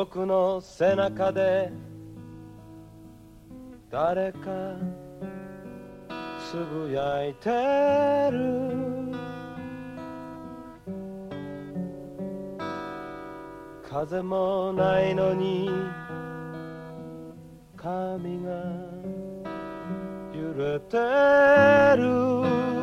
僕の背中で誰かつぶやいてる。風もないのに髪が揺れてる。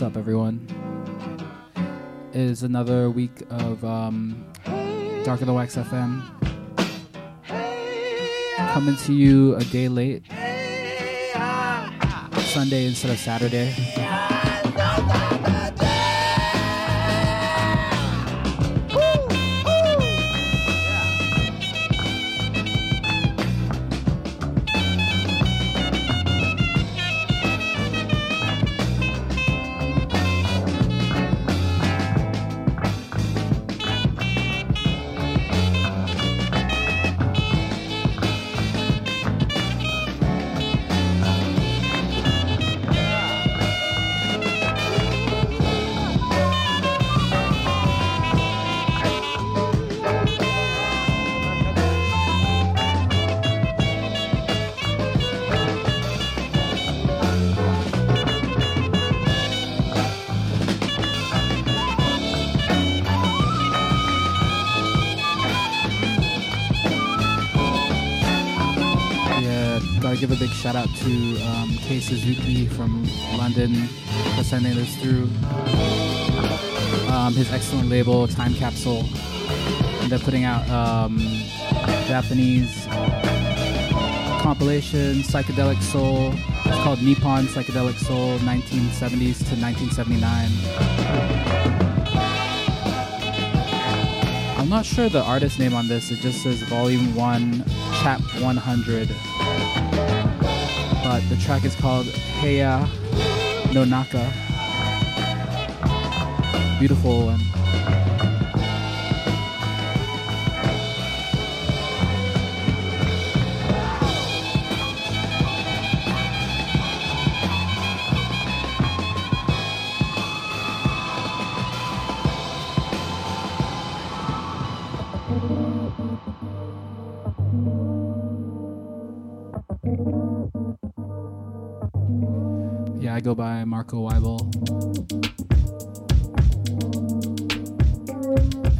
What's up, everyone? It is another week of um, Darker Than Wax FM. Coming to you a day late. Sunday instead of Saturday. Sending this through. Um, his excellent label, Time Capsule. And they're putting out um, Japanese compilation, Psychedelic Soul. It's called Nippon Psychedelic Soul, 1970s to 1979. I'm not sure the artist name on this. It just says Volume 1, Chap 100 but the track is called Heya no Naka. Beautiful and Marco Weibel.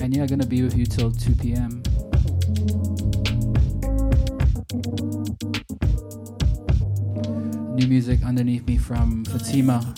And yeah, gonna be with you till 2 p.m. New music underneath me from Fatima.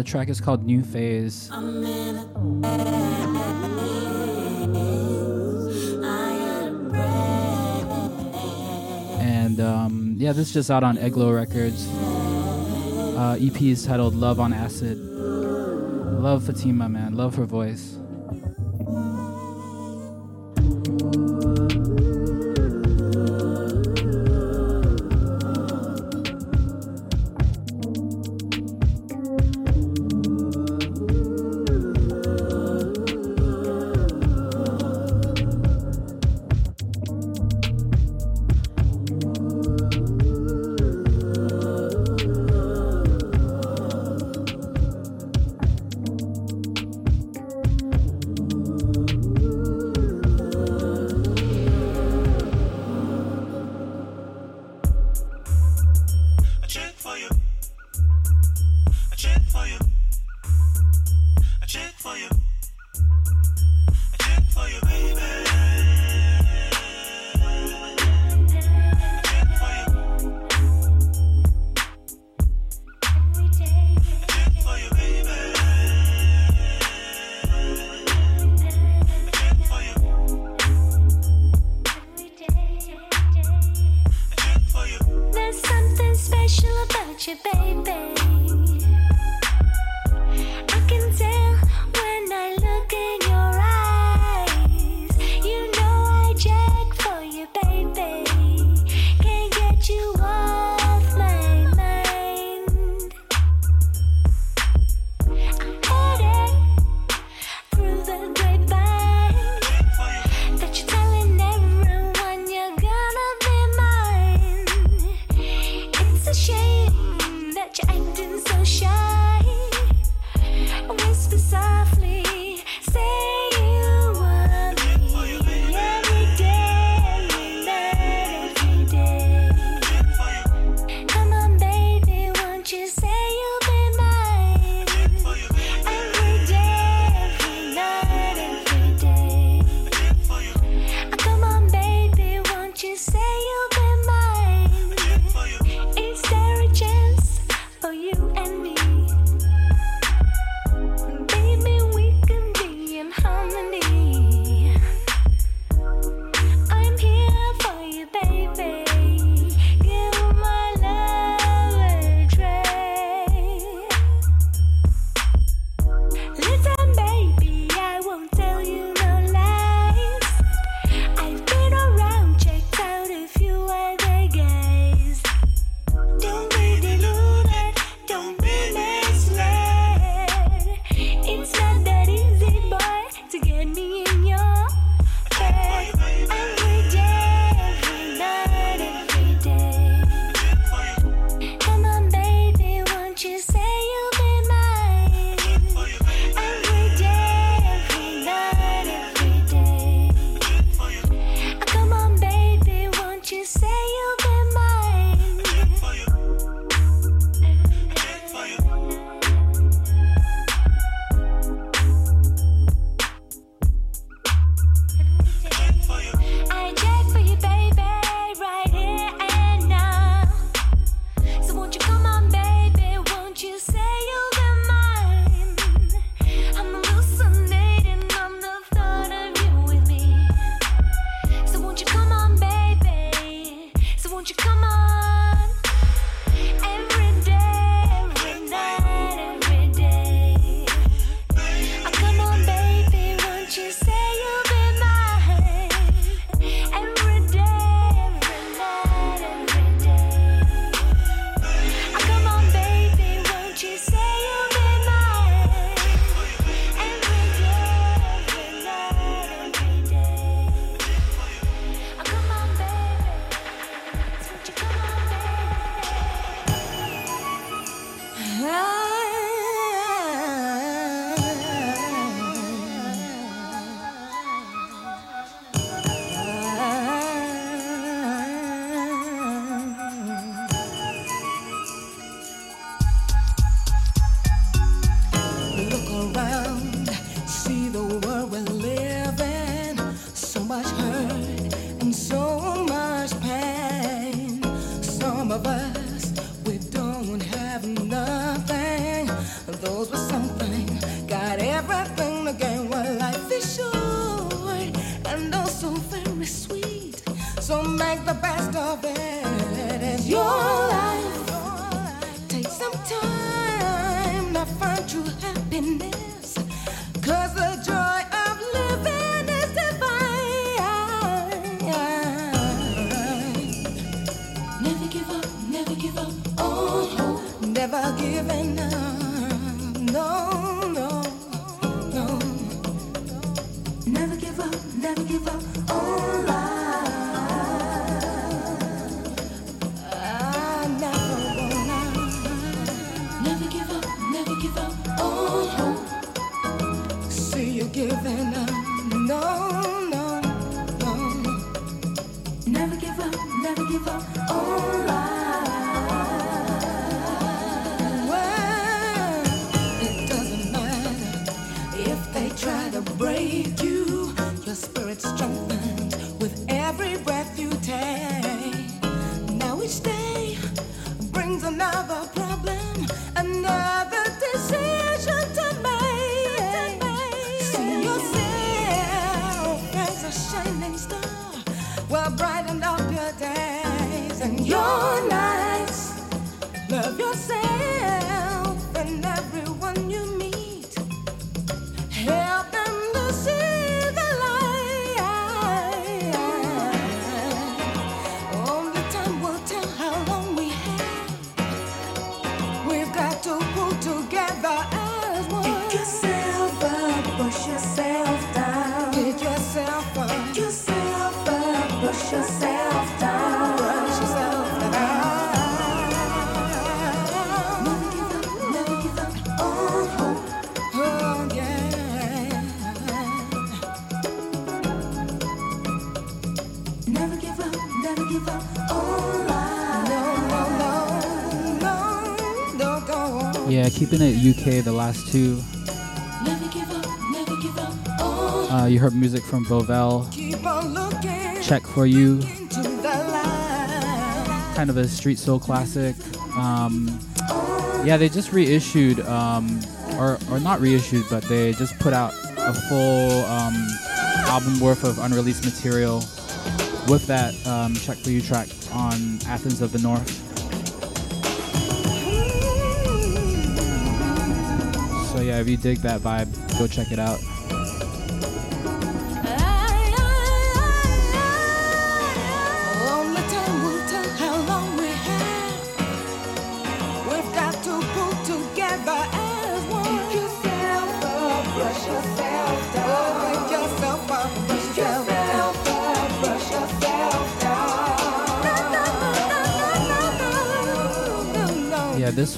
The track is called New Phase. And um, yeah, this is just out on Eglo Records. Uh, EP is titled Love on Acid. Love Fatima, man. Love her voice. UK, the last two. Uh, you heard music from Bovell. Check for You. Kind of a street soul classic. Um, yeah, they just reissued, um, or, or not reissued, but they just put out a full um, album worth of unreleased material with that um, Check for You track on Athens of the North. So yeah, if you dig that vibe, go check it out.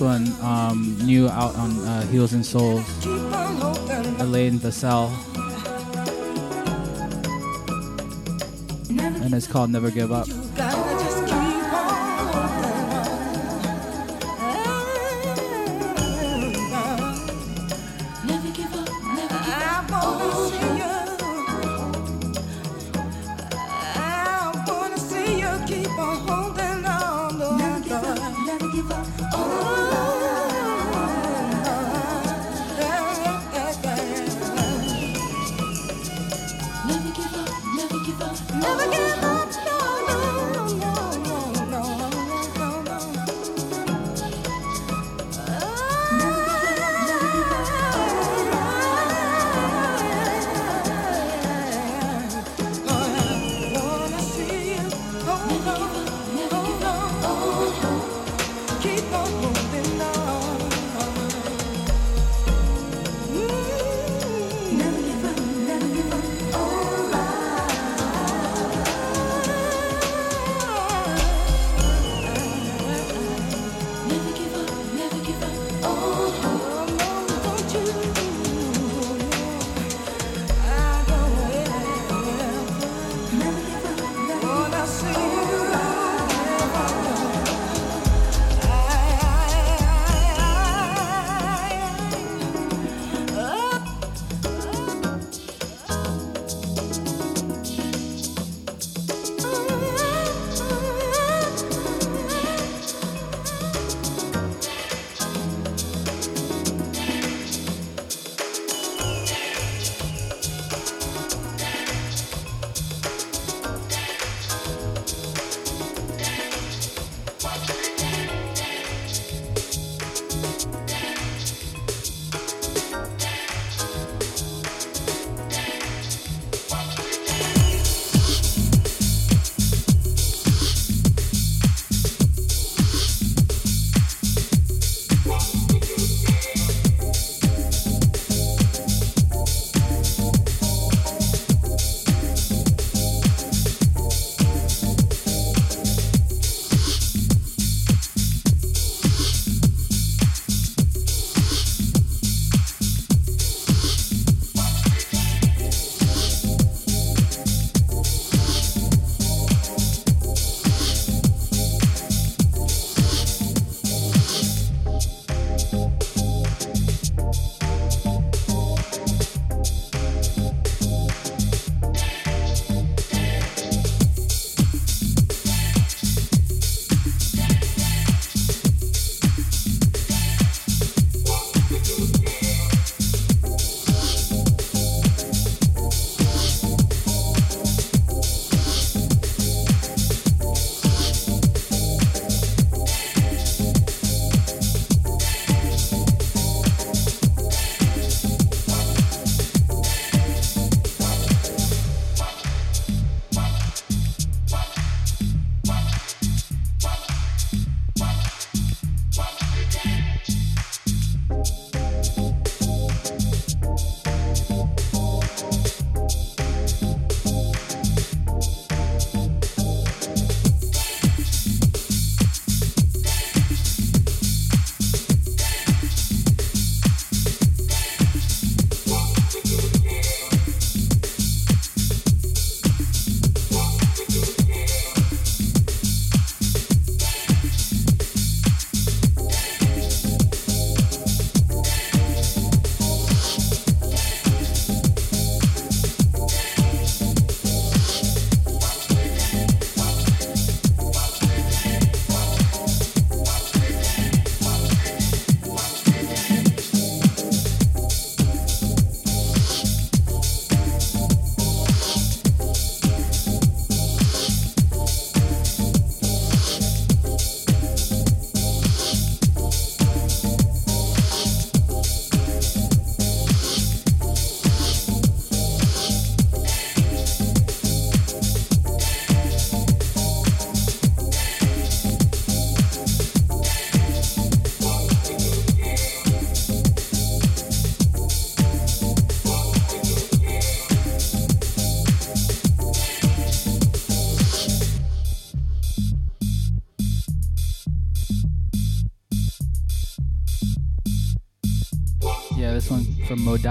one um, new out on uh, Heels and Souls, Elaine Vassell. And it's called Never Give Up.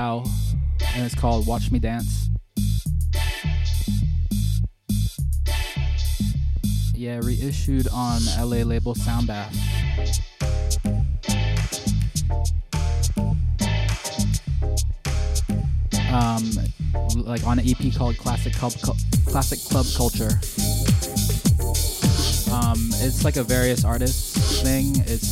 And it's called Watch Me Dance. Yeah, reissued on LA label Soundbath. Um, like on an EP called Classic Club, Classic Club Culture. Um, it's like a various artists thing. It's,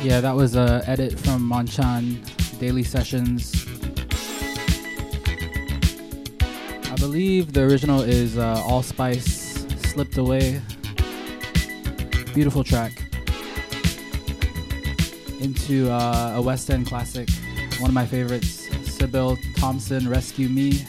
Yeah, that was a edit from Monchan Daily Sessions. I believe the original is uh, Allspice Slipped Away. Beautiful track. Into uh, a West End classic, one of my favorites, Sybil Thompson, Rescue Me.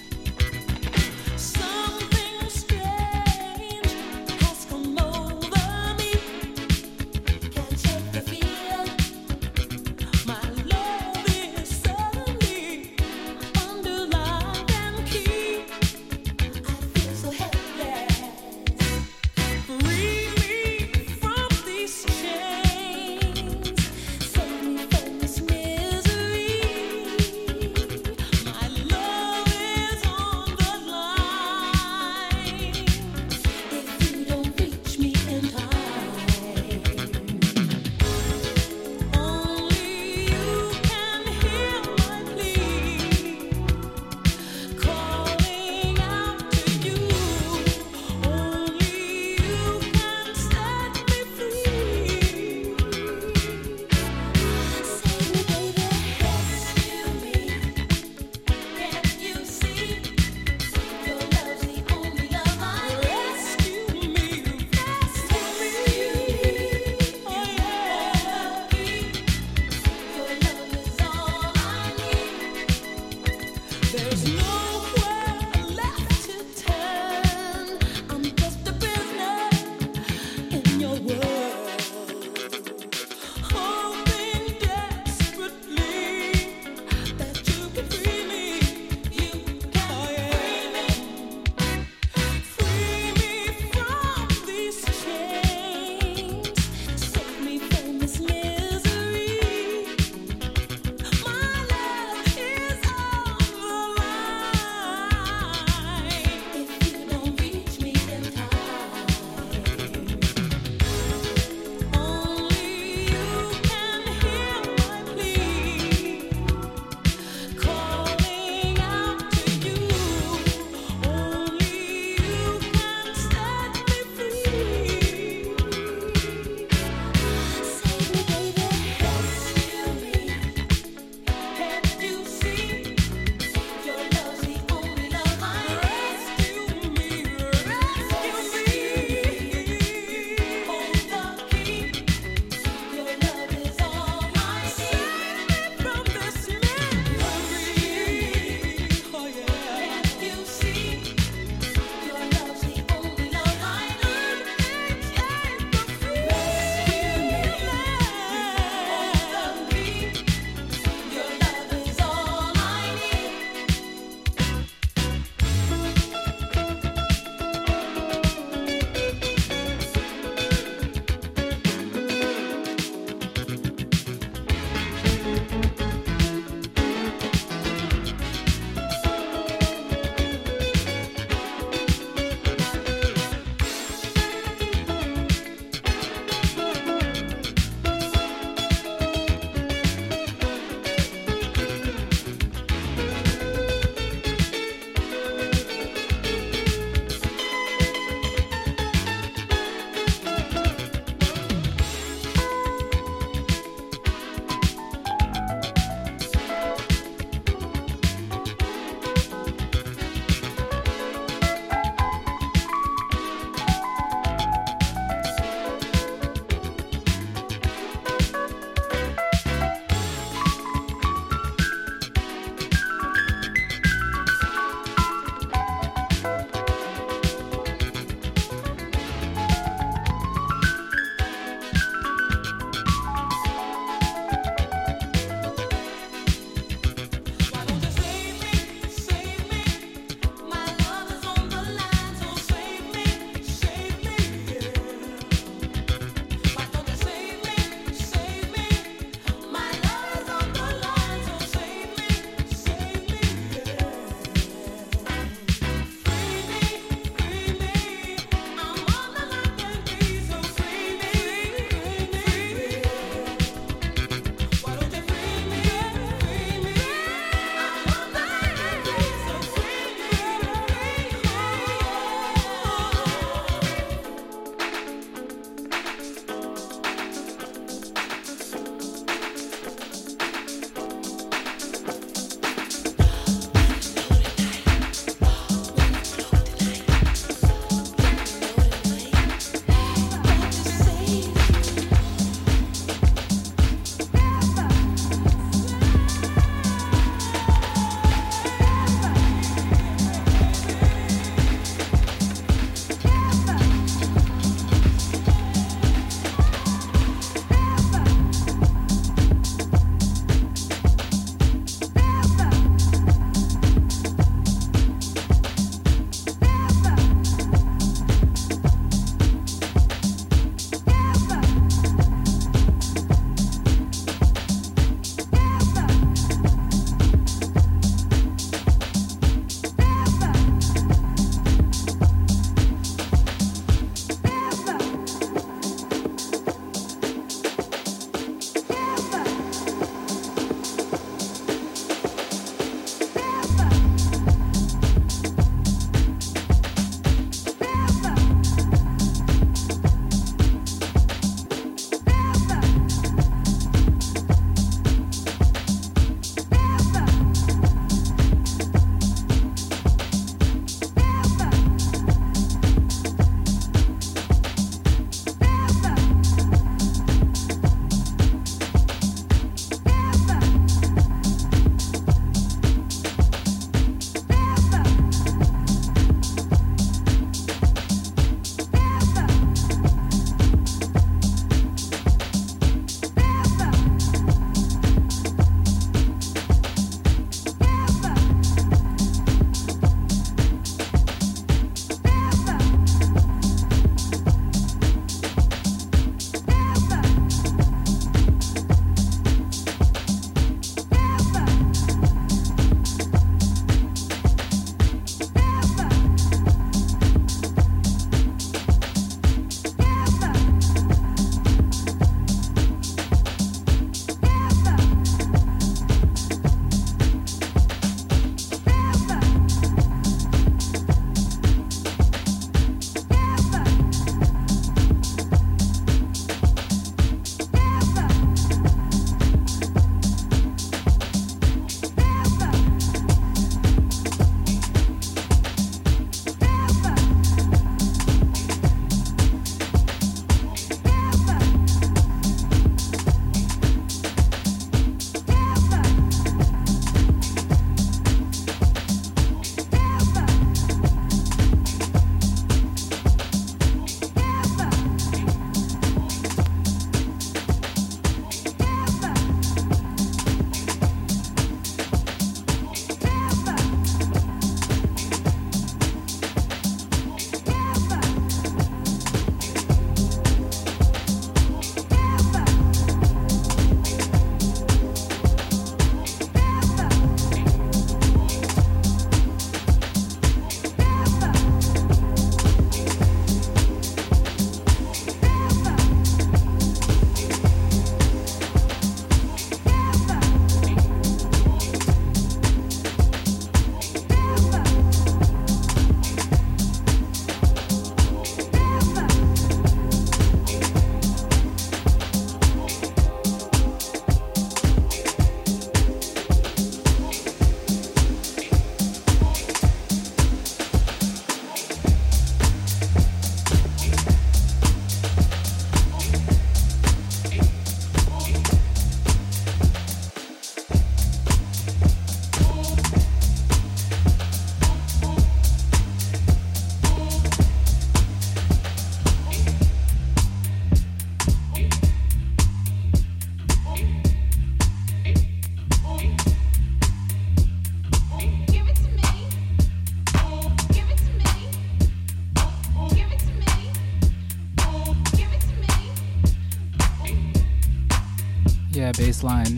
Yeah, bass line.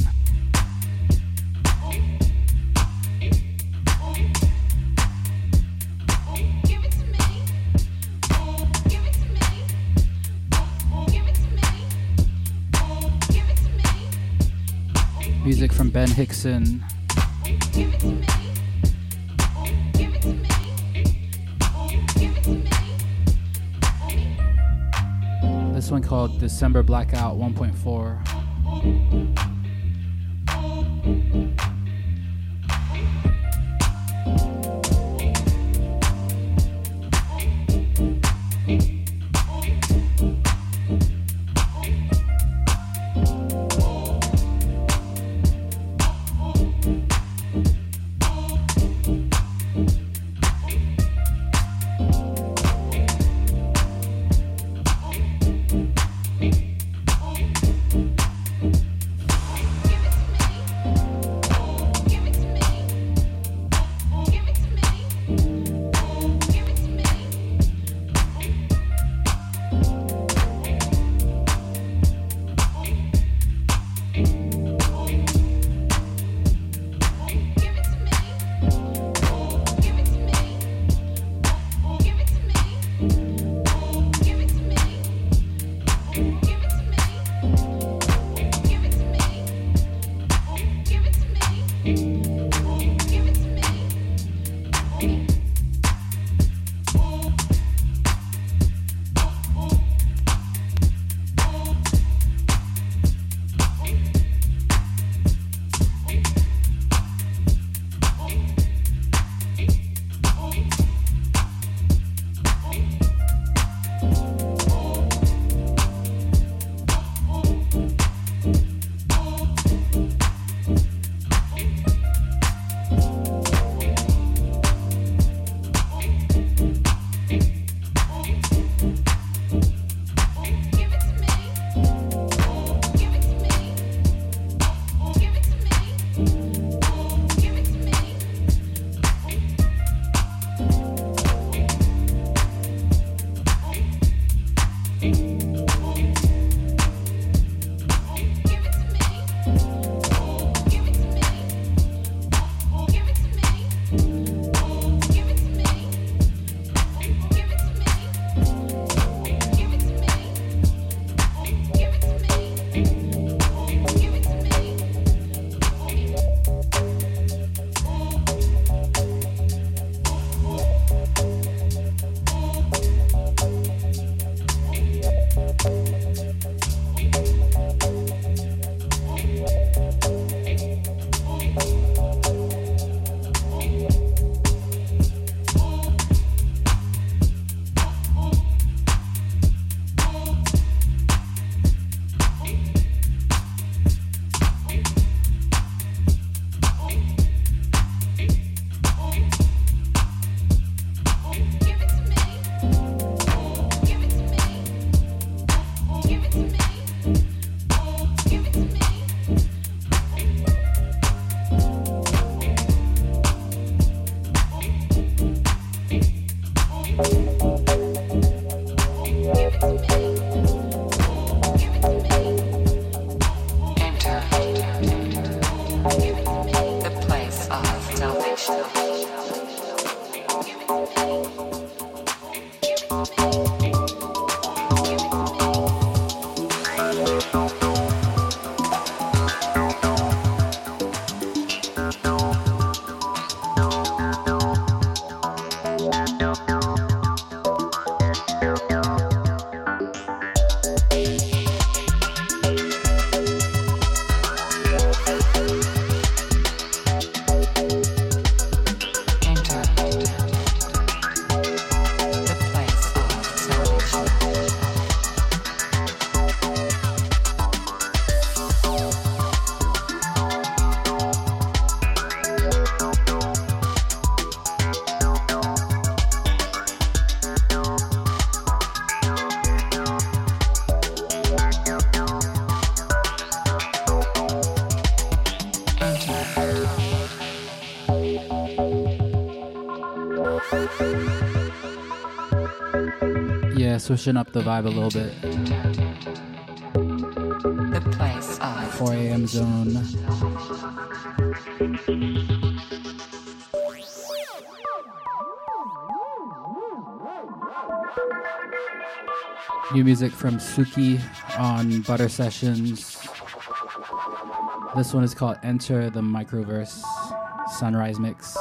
Music from Ben Hixon. This one called December Blackout 1.4. switching up the vibe a little bit. The place of 4 a.m. zone. New music from Suki on Butter Sessions. This one is called Enter the Microverse Sunrise Mix.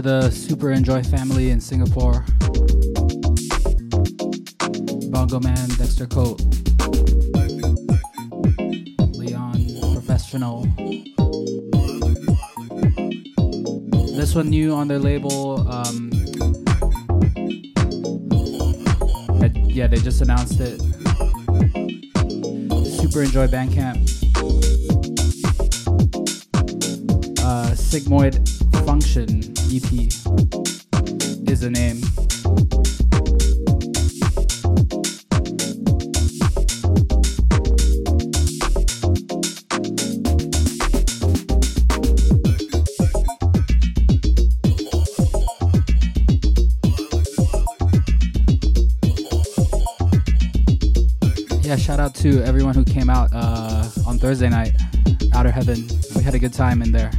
The Super Enjoy family in Singapore. Bongo Man, Dexter Coat, Leon, Professional. This one new on their label. Um, yeah, they just announced it. Super Enjoy Bandcamp. Uh, Sigmoid Function EP is the name. Yeah, shout out to everyone who came out uh, on Thursday night, Outer Heaven. We had a good time in there.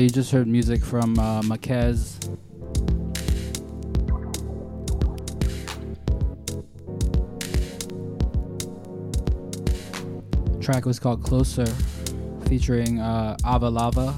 You just heard music from uh. Track was called Closer, featuring uh, Ava Lava.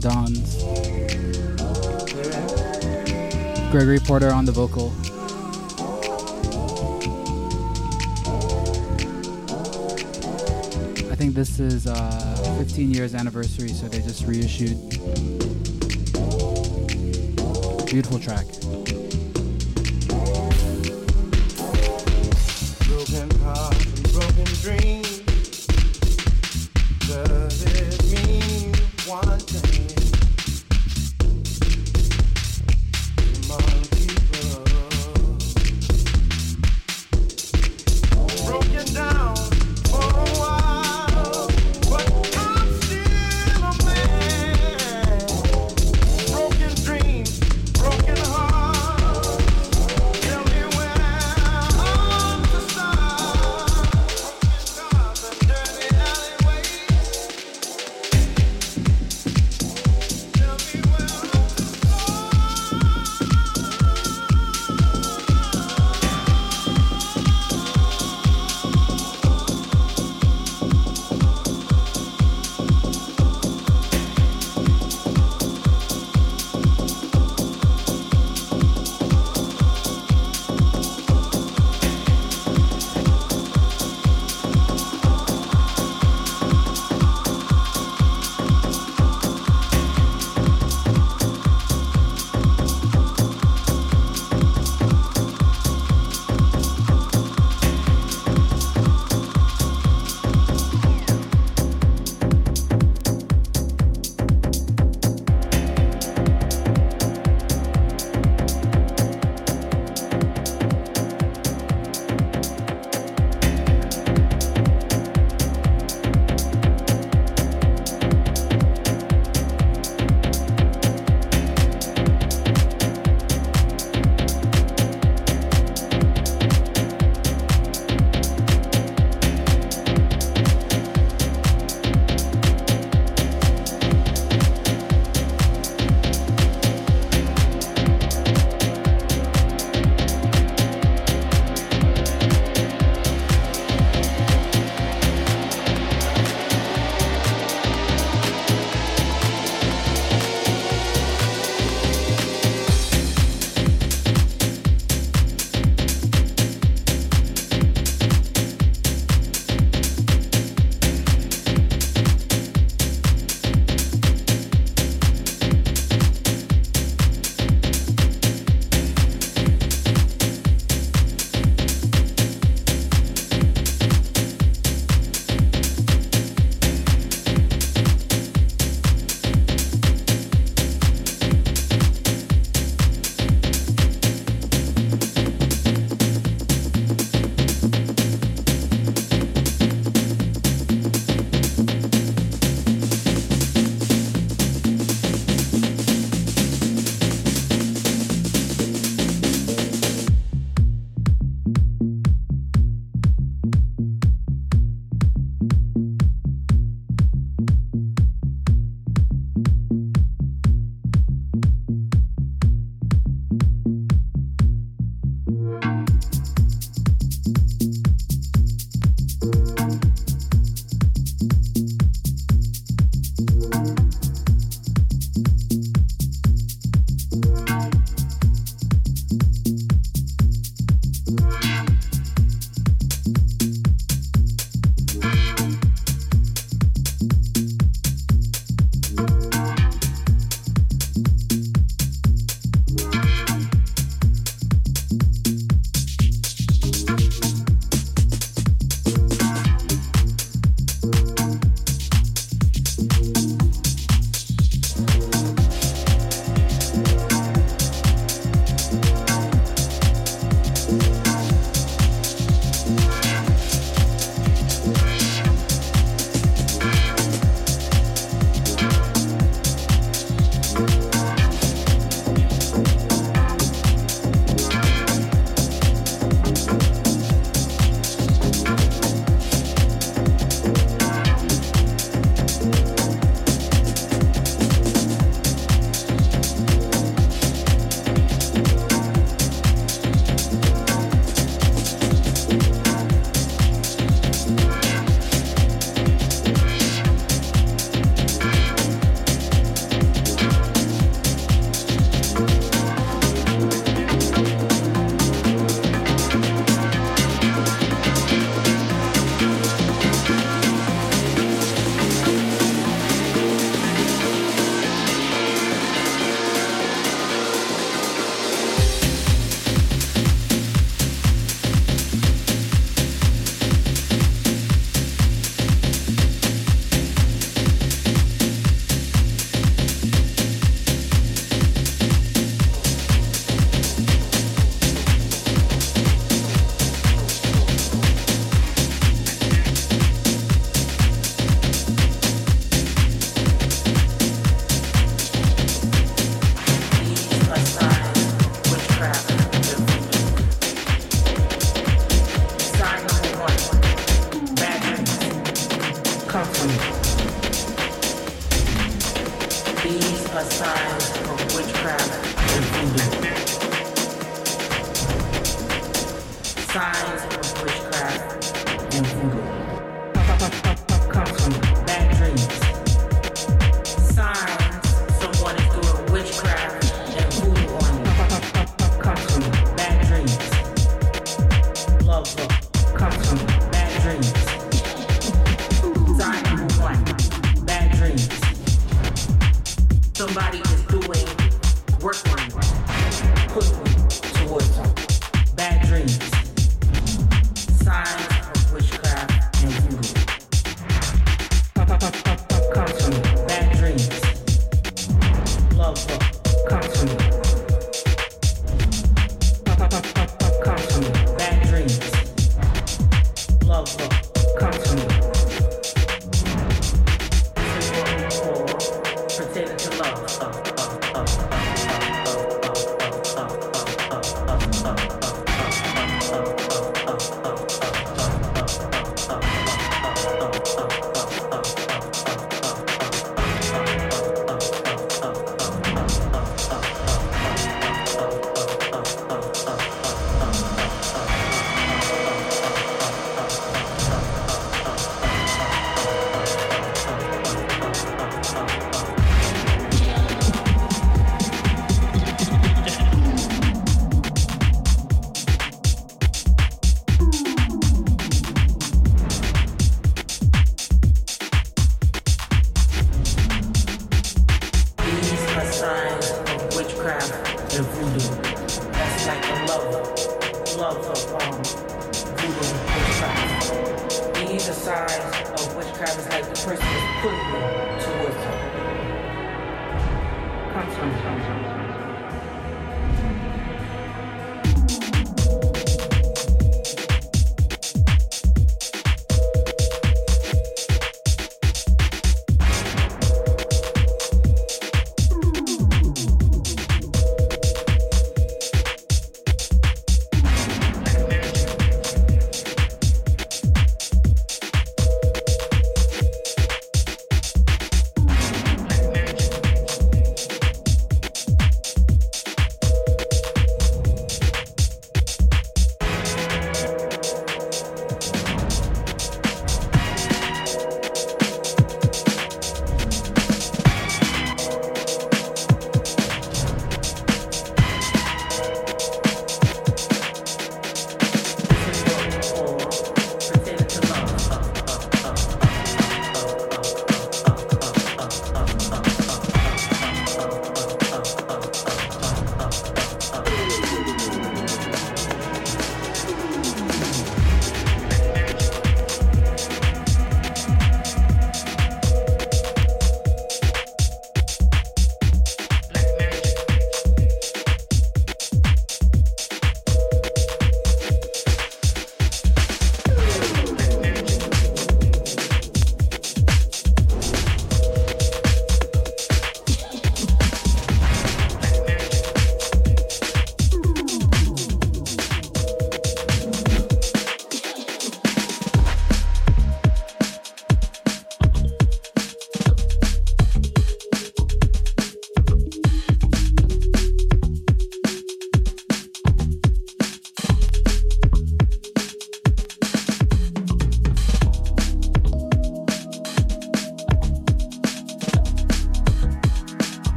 Dons. Gregory Porter on the vocal. I think this is uh, 15 years anniversary, so they just reissued. Beautiful track.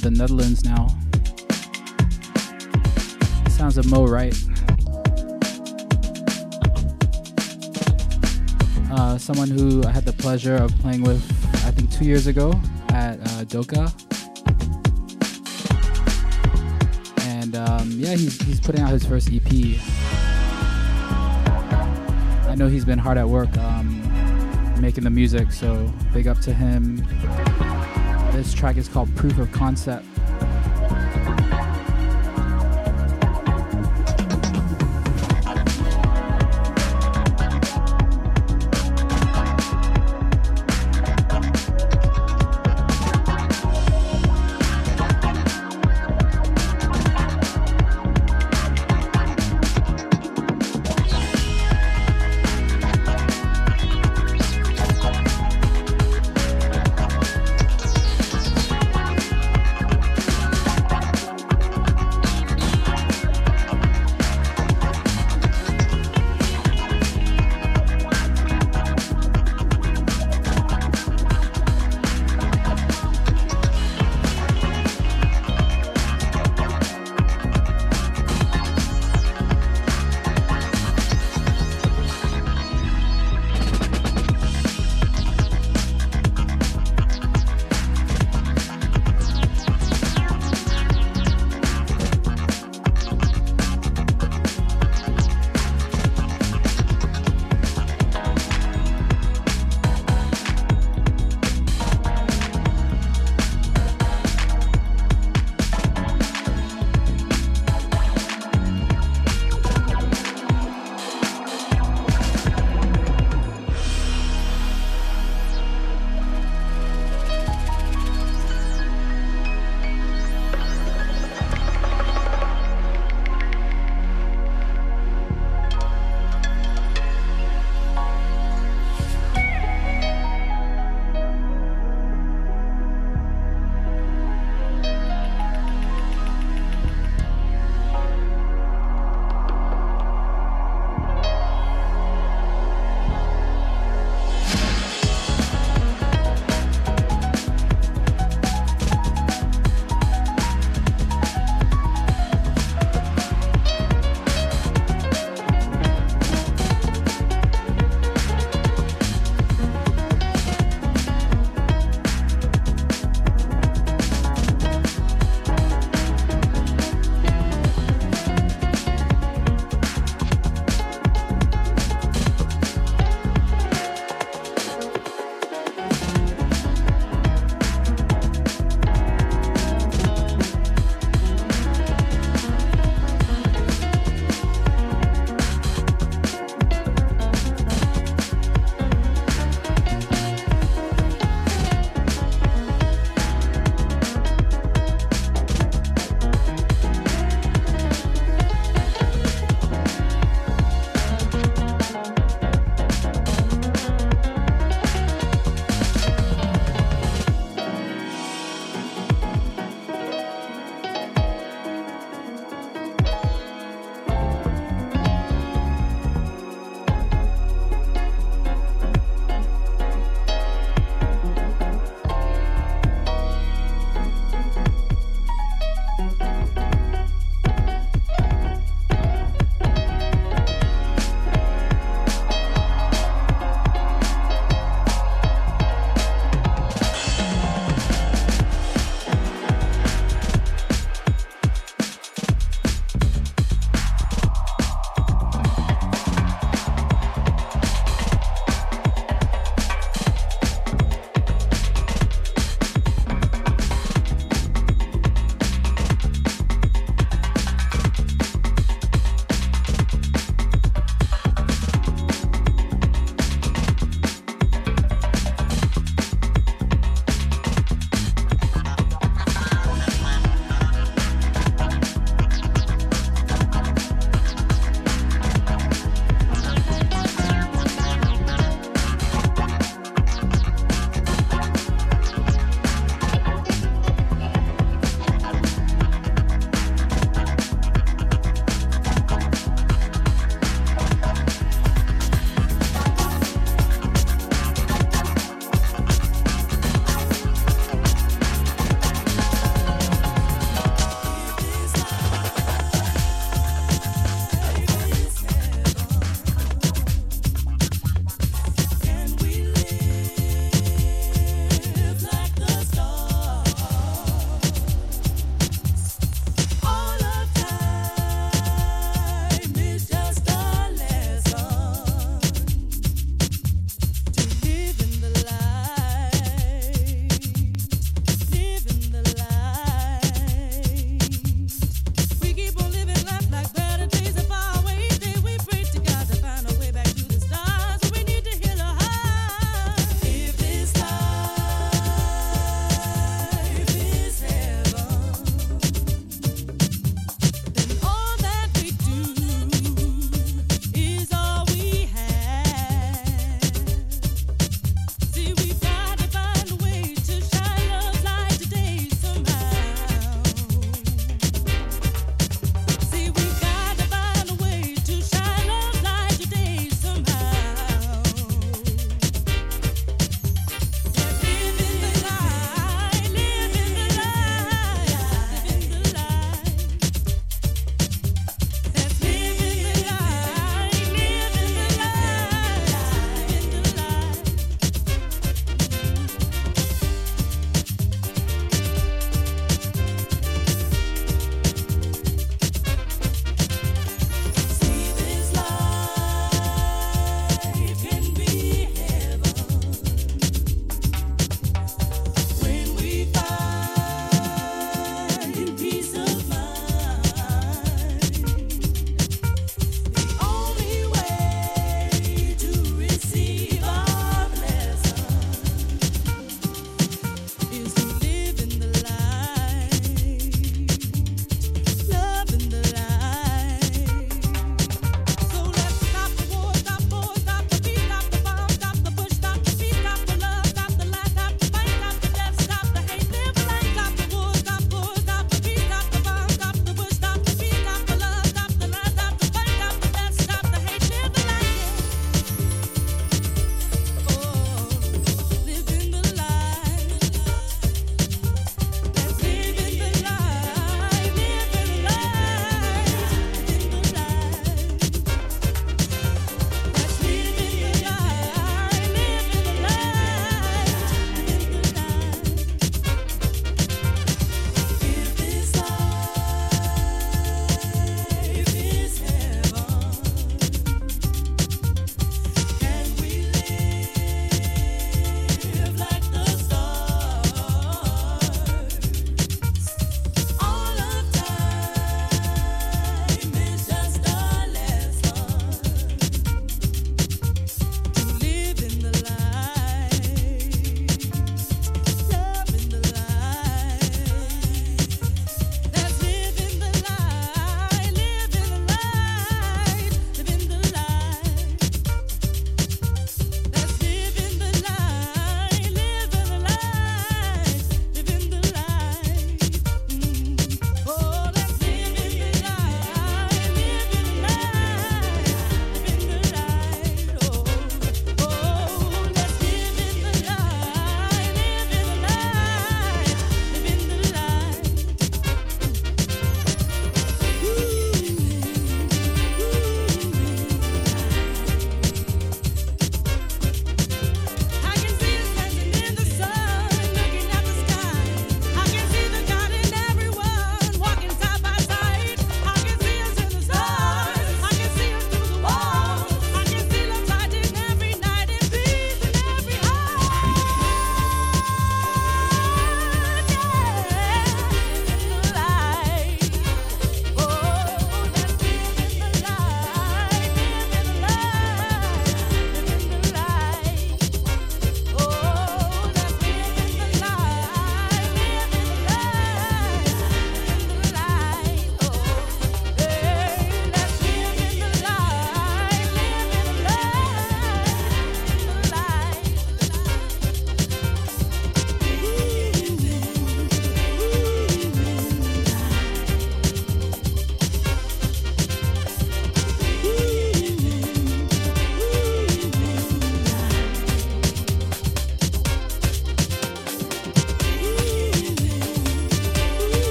The Netherlands now. Sounds of Mo Wright. Uh, someone who I had the pleasure of playing with, I think, two years ago at uh, Doka. And um, yeah, he's, he's putting out his first EP. I know he's been hard at work um, making the music, so big up to him. This track is called Proof of Concept.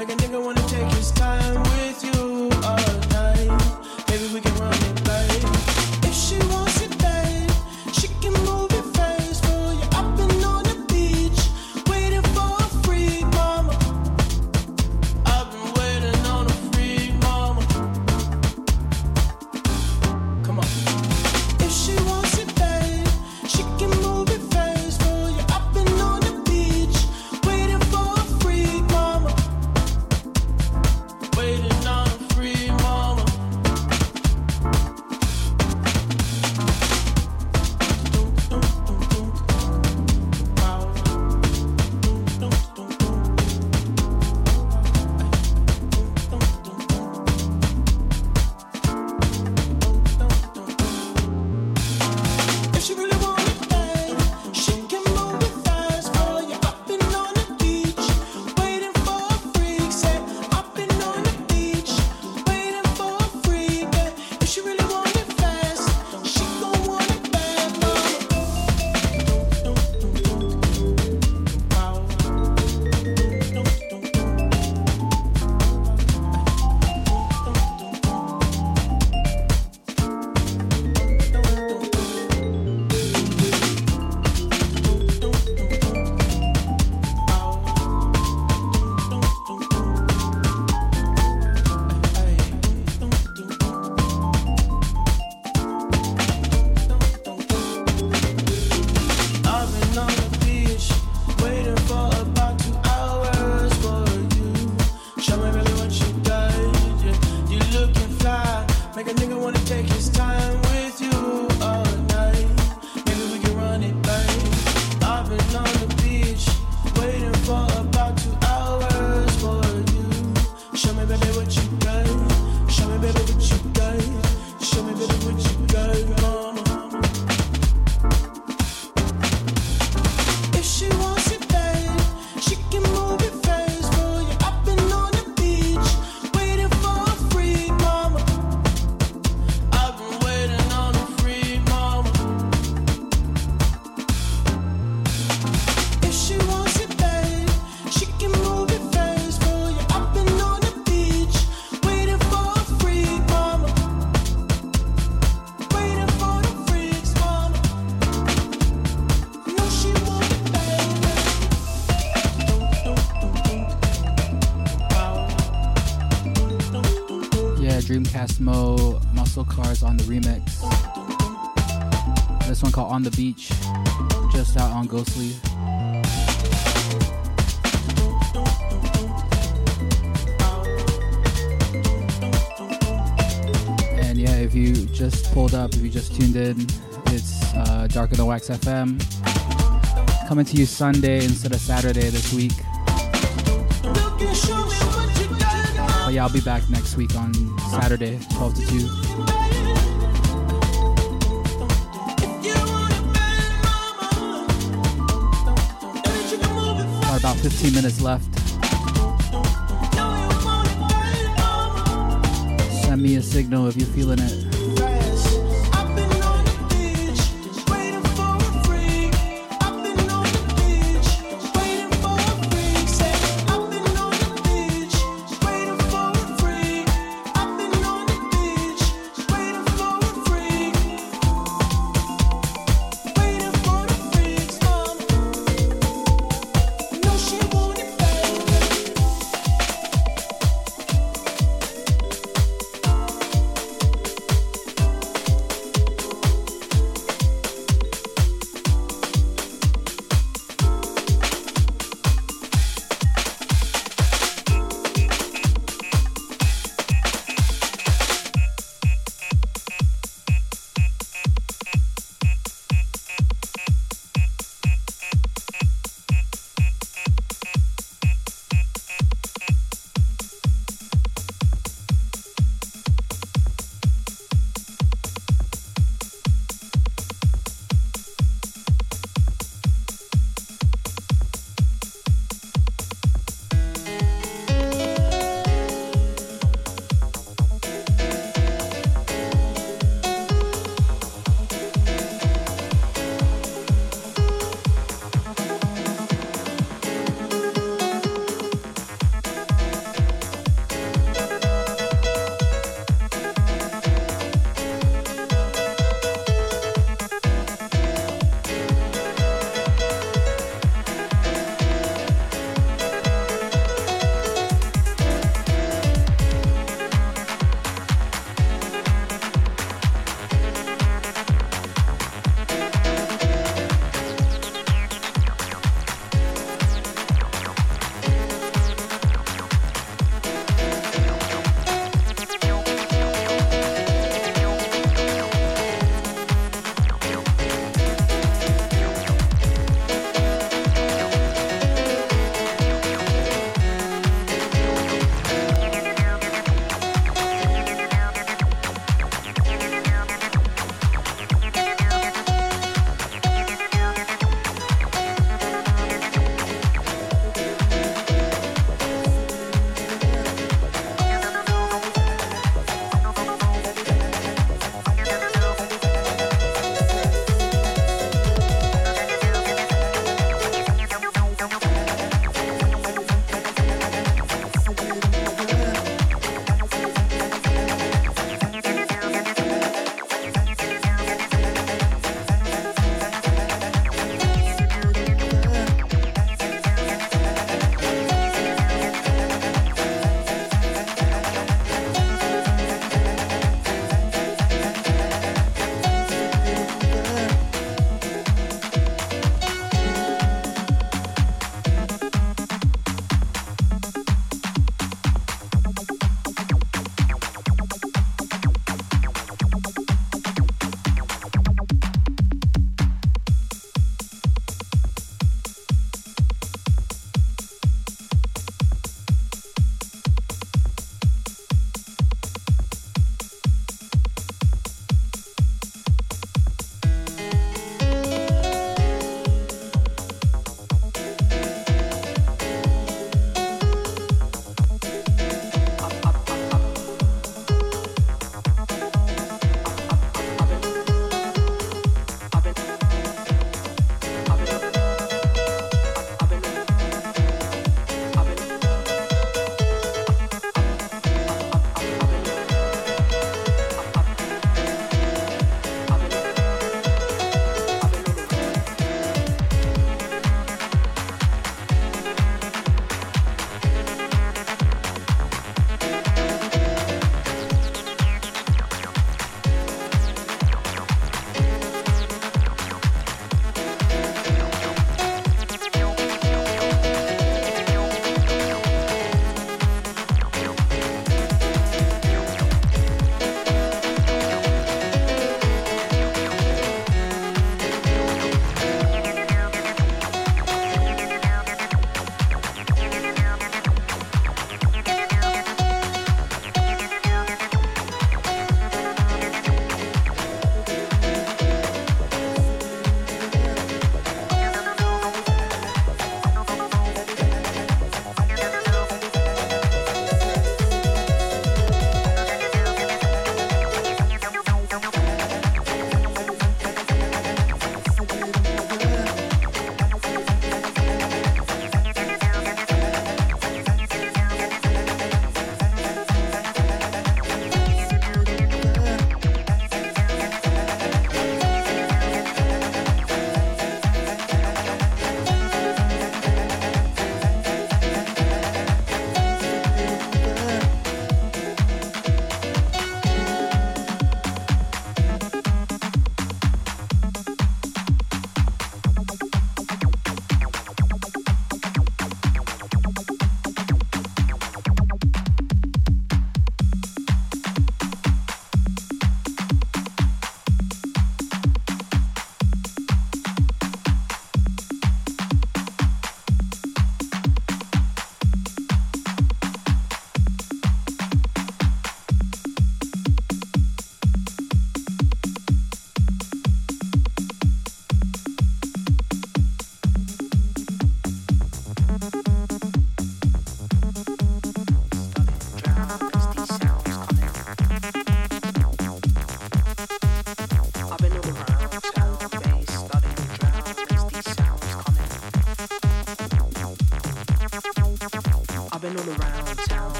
Make a nigga wanna take his on the beach, just out on Ghostly. And yeah, if you just pulled up, if you just tuned in, it's uh, Darker Than Wax FM. Coming to you Sunday instead of Saturday this week. But yeah, I'll be back next week on Saturday, 12 to 2. 15 minutes left. Send me a signal if you're feeling it.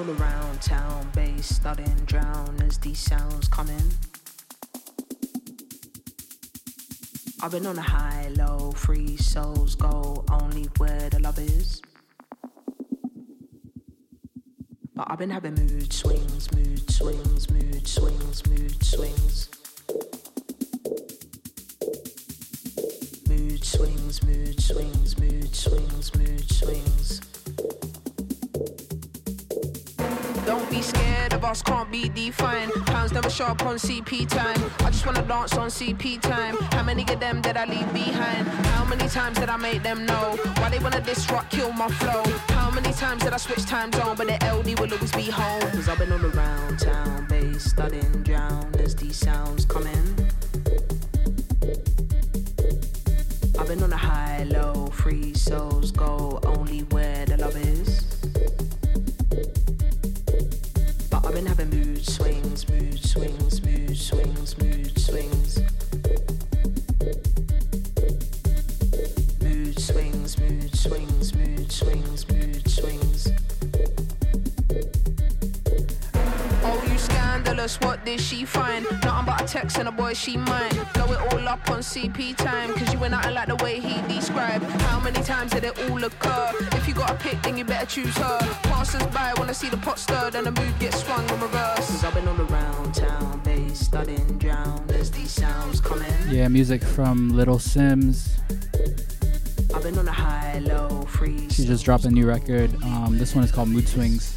All around town, bass studying, drown as these sounds coming. I've been on a high, low, free souls go only where the love is. But I've been having mood swings, mood swings, mood swings, mood swings. On CP time. I just wanna dance on CP time. How many of them did I leave behind? How many times did I make them know? Why they wanna disrupt, kill my flow? How many times did I switch time zone? But the LD will always be home. Cause I've been all around town, bass studying, drown as these sounds she mine. Blow it all up on CP time, cause you went out and like the way he described. How many times did it all occur? If you got a pick, then you better choose her. Passers by wanna see the pot stirred and the mood gets swung in reverse. Cause I've been all around town, bass studying, drown as these sounds come in. Yeah, music from Little Simz. I've been on a high, low, free. She just dropped a new record. Um, this one is called Mood Swings.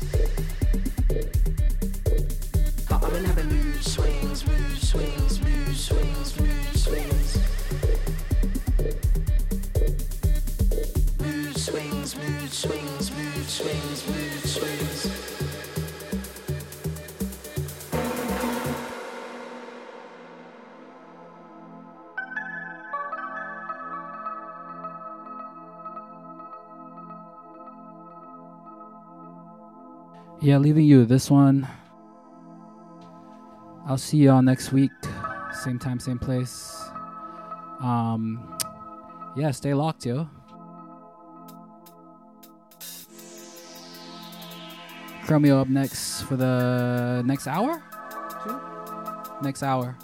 Yeah, leaving you this one. I'll see y'all next week. Same time, same place. Um, yeah, stay locked, yo. Chromeo up next for the next hour? Next hour.